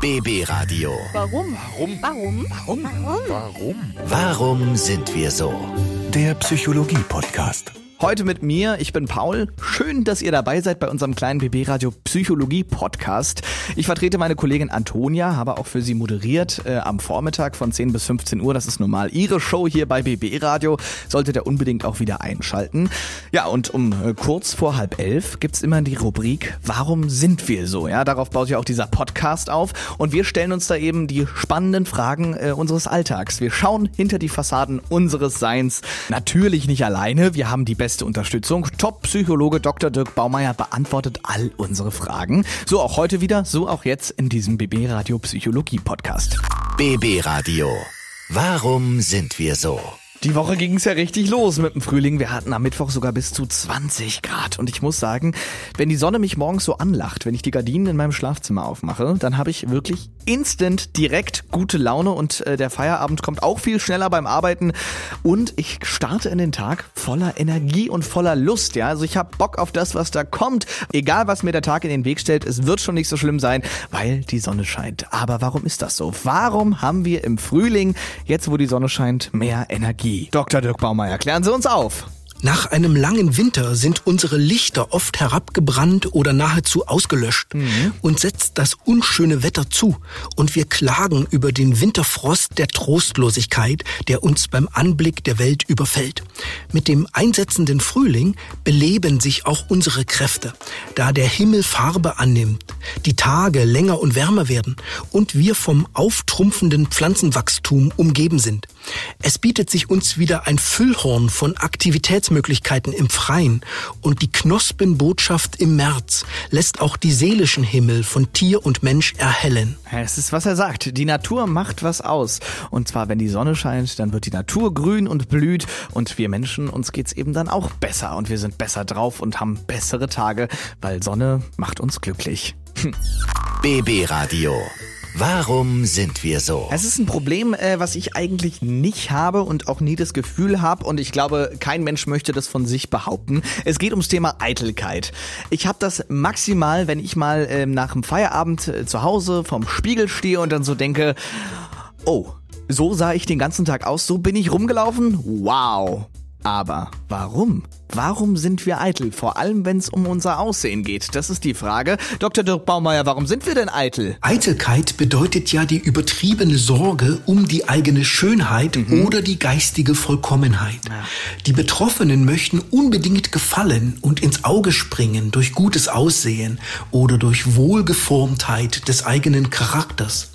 BB Radio. Warum? Warum? Warum? Warum? Warum? Warum sind wir so? Der Psychologie-Podcast. Heute mit mir, ich bin Paul. Schön, dass ihr dabei seid bei unserem kleinen BB Radio Psychologie Podcast. Ich vertrete meine Kollegin Antonia, habe auch für sie moderiert äh, am Vormittag von 10 bis 15 Uhr. Das ist normal ihre Show hier bei BB Radio. Solltet ihr unbedingt auch wieder einschalten. Ja, und um äh, kurz vor halb elf gibt's immer die Rubrik Warum sind wir so? Ja, darauf baut ja auch dieser Podcast auf. Und wir stellen uns da eben die spannenden Fragen äh, unseres Alltags. Wir schauen hinter die Fassaden unseres Seins. Natürlich nicht alleine. Wir haben die beste Unterstützung. Top-Psychologe Dr. Dirk Baumeier beantwortet all unsere Fragen. So auch heute wieder, so auch jetzt in diesem BB Radio Psychologie Podcast. BB Radio. Warum sind wir so? Die Woche ging es ja richtig los mit dem Frühling. Wir hatten am Mittwoch sogar bis zu 20 Grad. Und ich muss sagen, wenn die Sonne mich morgens so anlacht, wenn ich die Gardinen in meinem Schlafzimmer aufmache, dann habe ich wirklich instant direkt gute Laune und äh, der Feierabend kommt auch viel schneller beim Arbeiten. Und ich starte in den Tag voller Energie und voller Lust. Ja, also ich habe Bock auf das, was da kommt. Egal, was mir der Tag in den Weg stellt, es wird schon nicht so schlimm sein, weil die Sonne scheint. Aber warum ist das so? Warum haben wir im Frühling, jetzt wo die Sonne scheint, mehr Energie? Dr. Dirk Baumeier, klären Sie uns auf. Nach einem langen Winter sind unsere Lichter oft herabgebrannt oder nahezu ausgelöscht Mhm. und setzt das unschöne Wetter zu und wir klagen über den Winterfrost der Trostlosigkeit, der uns beim Anblick der Welt überfällt. Mit dem einsetzenden Frühling beleben sich auch unsere Kräfte, da der Himmel Farbe annimmt, die Tage länger und wärmer werden und wir vom auftrumpfenden Pflanzenwachstum umgeben sind. Es bietet sich uns wieder ein Füllhorn von Aktivitätsmöglichkeiten im Freien und die Knospenbotschaft im März lässt auch die seelischen Himmel von Tier und Mensch erhellen. Es ist, was er sagt. Die Natur macht was aus. Und zwar, wenn die Sonne scheint, dann wird die Natur grün und blüht. Und wir Menschen, uns geht's eben dann auch besser. Und wir sind besser drauf und haben bessere Tage, weil Sonne macht uns glücklich. BB Radio. Warum sind wir so? Es ist ein Problem, äh, was ich eigentlich nicht habe und auch nie das Gefühl habe und ich glaube, kein Mensch möchte das von sich behaupten. Es geht ums Thema Eitelkeit. Ich habe das maximal, wenn ich mal ähm, nach dem Feierabend äh, zu Hause vorm Spiegel stehe und dann so denke, oh, so sah ich den ganzen Tag aus, so bin ich rumgelaufen? Wow. Aber warum? Warum sind wir eitel? Vor allem, wenn es um unser Aussehen geht. Das ist die Frage. Dr. Dirk Baumeier, warum sind wir denn eitel? Eitelkeit bedeutet ja die übertriebene Sorge um die eigene Schönheit oder die geistige Vollkommenheit. Die Betroffenen möchten unbedingt gefallen und ins Auge springen durch gutes Aussehen oder durch Wohlgeformtheit des eigenen Charakters.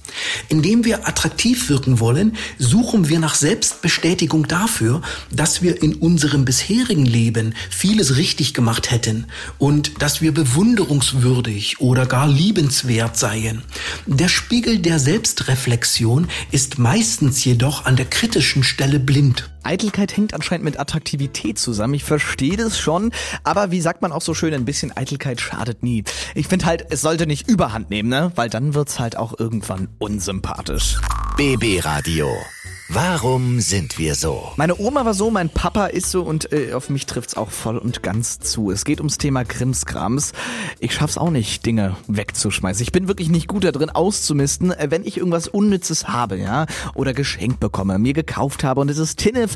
Indem wir attraktiv wirken wollen, suchen wir nach Selbstbestätigung dafür, dass wir in unserem bisherigen Leben vieles richtig gemacht hätten und dass wir bewunderungswürdig oder gar liebenswert seien. Der Spiegel der Selbstreflexion ist meistens jedoch an der kritischen Stelle blind. Eitelkeit hängt anscheinend mit Attraktivität zusammen. Ich verstehe das schon, aber wie sagt man auch so schön, ein bisschen Eitelkeit schadet nie. Ich finde halt, es sollte nicht überhand nehmen, ne? Weil dann wird's halt auch irgendwann unsympathisch. BB Radio. Warum sind wir so? Meine Oma war so, mein Papa ist so und äh, auf mich trifft's auch voll und ganz zu. Es geht ums Thema Krimskrams. Ich schaff's auch nicht, Dinge wegzuschmeißen. Ich bin wirklich nicht gut da drin auszumisten, äh, wenn ich irgendwas Unnützes habe, ja, oder geschenkt bekomme, mir gekauft habe und es ist Tinnef,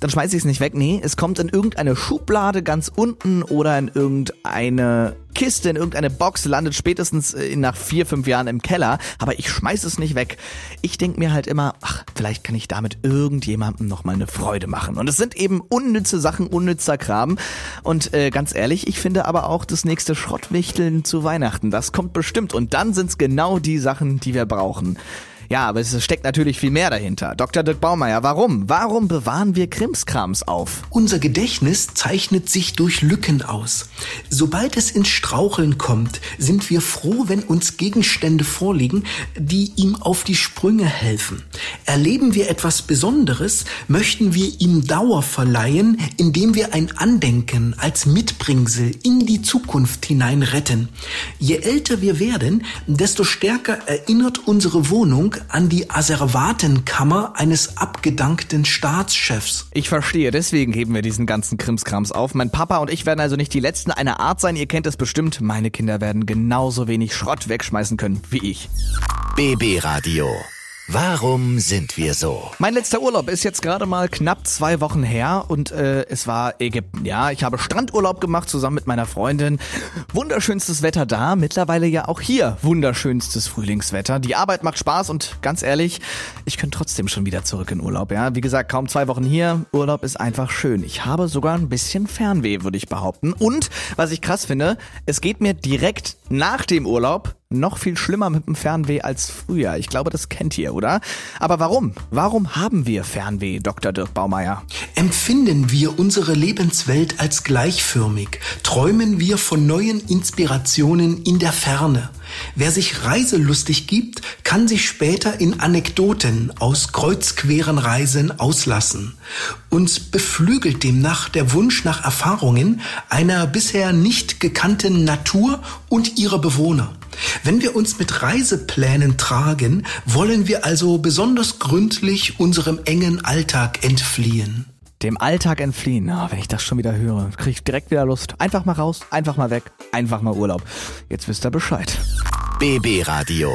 dann schmeiß ich es nicht weg. Nee, es kommt in irgendeine Schublade ganz unten oder in irgendeine Kiste, in irgendeine Box, landet spätestens äh, nach vier, fünf Jahren im Keller, aber ich schmeiß es nicht weg. Ich denk mir halt immer, ach, vielleicht kann ich damit irgendjemandem noch mal eine Freude machen. Und es sind eben unnütze Sachen, unnützer Kram. Und äh, ganz ehrlich, ich finde aber auch das nächste Schrottwichteln zu Weihnachten, das kommt bestimmt. Und dann sind's genau die Sachen, die wir brauchen. Ja, aber es steckt natürlich viel mehr dahinter. Dr. Dirk Baumeier, warum? Warum bewahren wir Krimskrams auf? Unser Gedächtnis zeichnet sich durch Lücken aus. Sobald es ins Straucheln kommt, sind wir froh, wenn uns Gegenstände vorliegen, die ihm auf die Sprünge helfen. Erleben wir etwas Besonderes, möchten wir ihm Dauer verleihen, indem wir ein Andenken als Mitbringsel in die Zukunft hinein retten. Je älter wir werden, desto stärker erinnert unsere Wohnung an die Asservatenkammer eines abgedankten Staatschefs. Ich verstehe, deswegen heben wir diesen ganzen Krimskrams auf. Mein Papa und ich werden also nicht die Letzten einer Art sein, ihr kennt es bestimmt. Meine Kinder werden genauso wenig Schrott wegschmeißen können wie ich. BB Radio. Warum sind wir so? Mein letzter Urlaub ist jetzt gerade mal knapp zwei Wochen her und äh, es war Ägypten. Ja, ich habe Strandurlaub gemacht zusammen mit meiner Freundin. Wunderschönstes Wetter da, mittlerweile ja auch hier wunderschönstes Frühlingswetter. Die Arbeit macht Spaß und ganz ehrlich, ich könnte trotzdem schon wieder zurück in Urlaub. Ja, wie gesagt, kaum zwei Wochen hier. Urlaub ist einfach schön. Ich habe sogar ein bisschen Fernweh, würde ich behaupten. Und was ich krass finde, es geht mir direkt nach dem Urlaub noch viel schlimmer mit dem Fernweh als früher. Ich glaube, das kennt ihr, oder? Aber warum? Warum haben wir Fernweh, Dr. Dirk Baumeier? Empfinden wir unsere Lebenswelt als gleichförmig? Träumen wir von neuen Inspirationen in der Ferne? Wer sich reiselustig gibt, kann sich später in Anekdoten aus kreuzqueren Reisen auslassen. Uns beflügelt demnach der Wunsch nach Erfahrungen einer bisher nicht gekannten Natur und ihrer Bewohner. Wenn wir uns mit Reiseplänen tragen, wollen wir also besonders gründlich unserem engen Alltag entfliehen. Dem Alltag entfliehen. Oh, wenn ich das schon wieder höre, kriege ich direkt wieder Lust. Einfach mal raus, einfach mal weg, einfach mal Urlaub. Jetzt wisst ihr Bescheid. BB Radio.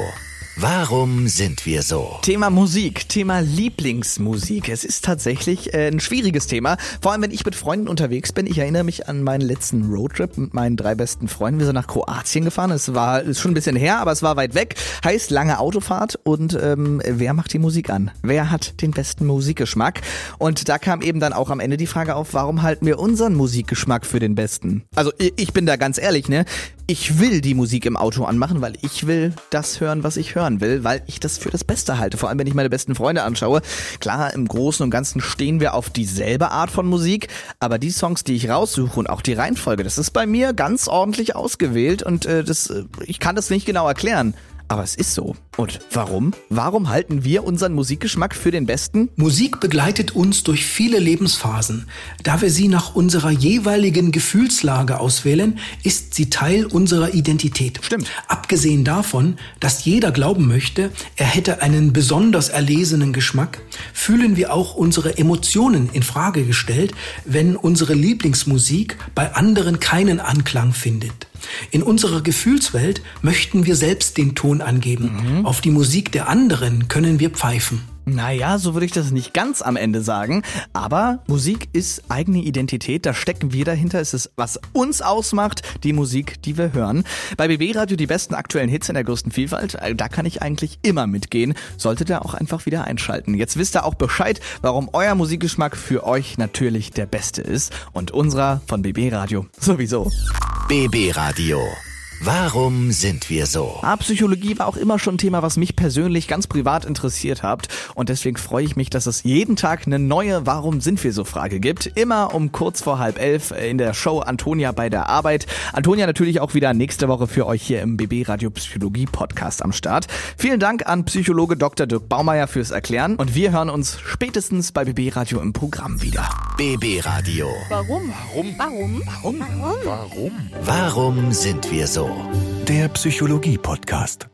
Warum sind wir so? Thema Musik, Thema Lieblingsmusik. Es ist tatsächlich äh, ein schwieriges Thema. Vor allem, wenn ich mit Freunden unterwegs bin. Ich erinnere mich an meinen letzten Roadtrip mit meinen drei besten Freunden. Wir sind nach Kroatien gefahren. Es war ist schon ein bisschen her, aber es war weit weg. Heißt lange Autofahrt. Und ähm, wer macht die Musik an? Wer hat den besten Musikgeschmack? Und da kam eben dann auch am Ende die Frage auf, warum halten wir unseren Musikgeschmack für den besten? Also ich bin da ganz ehrlich, ne? Ich will die Musik im Auto anmachen, weil ich will das hören, was ich hören will, weil ich das für das Beste halte. Vor allem, wenn ich meine besten Freunde anschaue. Klar, im Großen und Ganzen stehen wir auf dieselbe Art von Musik, aber die Songs, die ich raussuche und auch die Reihenfolge, das ist bei mir ganz ordentlich ausgewählt und äh, das, äh, ich kann das nicht genau erklären. Aber es ist so. Und warum? Warum halten wir unseren Musikgeschmack für den besten? Musik begleitet uns durch viele Lebensphasen. Da wir sie nach unserer jeweiligen Gefühlslage auswählen, ist sie Teil unserer Identität. Stimmt. Abgesehen davon, dass jeder glauben möchte, er hätte einen besonders erlesenen Geschmack, fühlen wir auch unsere Emotionen in Frage gestellt, wenn unsere Lieblingsmusik bei anderen keinen Anklang findet. In unserer Gefühlswelt möchten wir selbst den Ton angeben. Mhm. Auf die Musik der anderen können wir pfeifen. Naja, so würde ich das nicht ganz am Ende sagen. Aber Musik ist eigene Identität, da stecken wir dahinter. Es ist, was uns ausmacht, die Musik, die wir hören. Bei BB Radio die besten aktuellen Hits in der größten Vielfalt, äh, da kann ich eigentlich immer mitgehen. Solltet ihr auch einfach wieder einschalten. Jetzt wisst ihr auch Bescheid, warum euer Musikgeschmack für euch natürlich der beste ist. Und unserer von BB Radio sowieso. BB Radio. Warum sind wir so? Ah, Psychologie war auch immer schon ein Thema, was mich persönlich ganz privat interessiert hat. Und deswegen freue ich mich, dass es jeden Tag eine neue Warum sind wir so Frage gibt. Immer um kurz vor halb elf in der Show Antonia bei der Arbeit. Antonia natürlich auch wieder nächste Woche für euch hier im BB Radio Psychologie Podcast am Start. Vielen Dank an Psychologe Dr. Dirk Baumeier fürs Erklären. Und wir hören uns spätestens bei BB Radio im Programm wieder. BB Radio. Warum? Warum? Warum? Warum? Warum? Warum sind wir so? Der Psychologie-Podcast.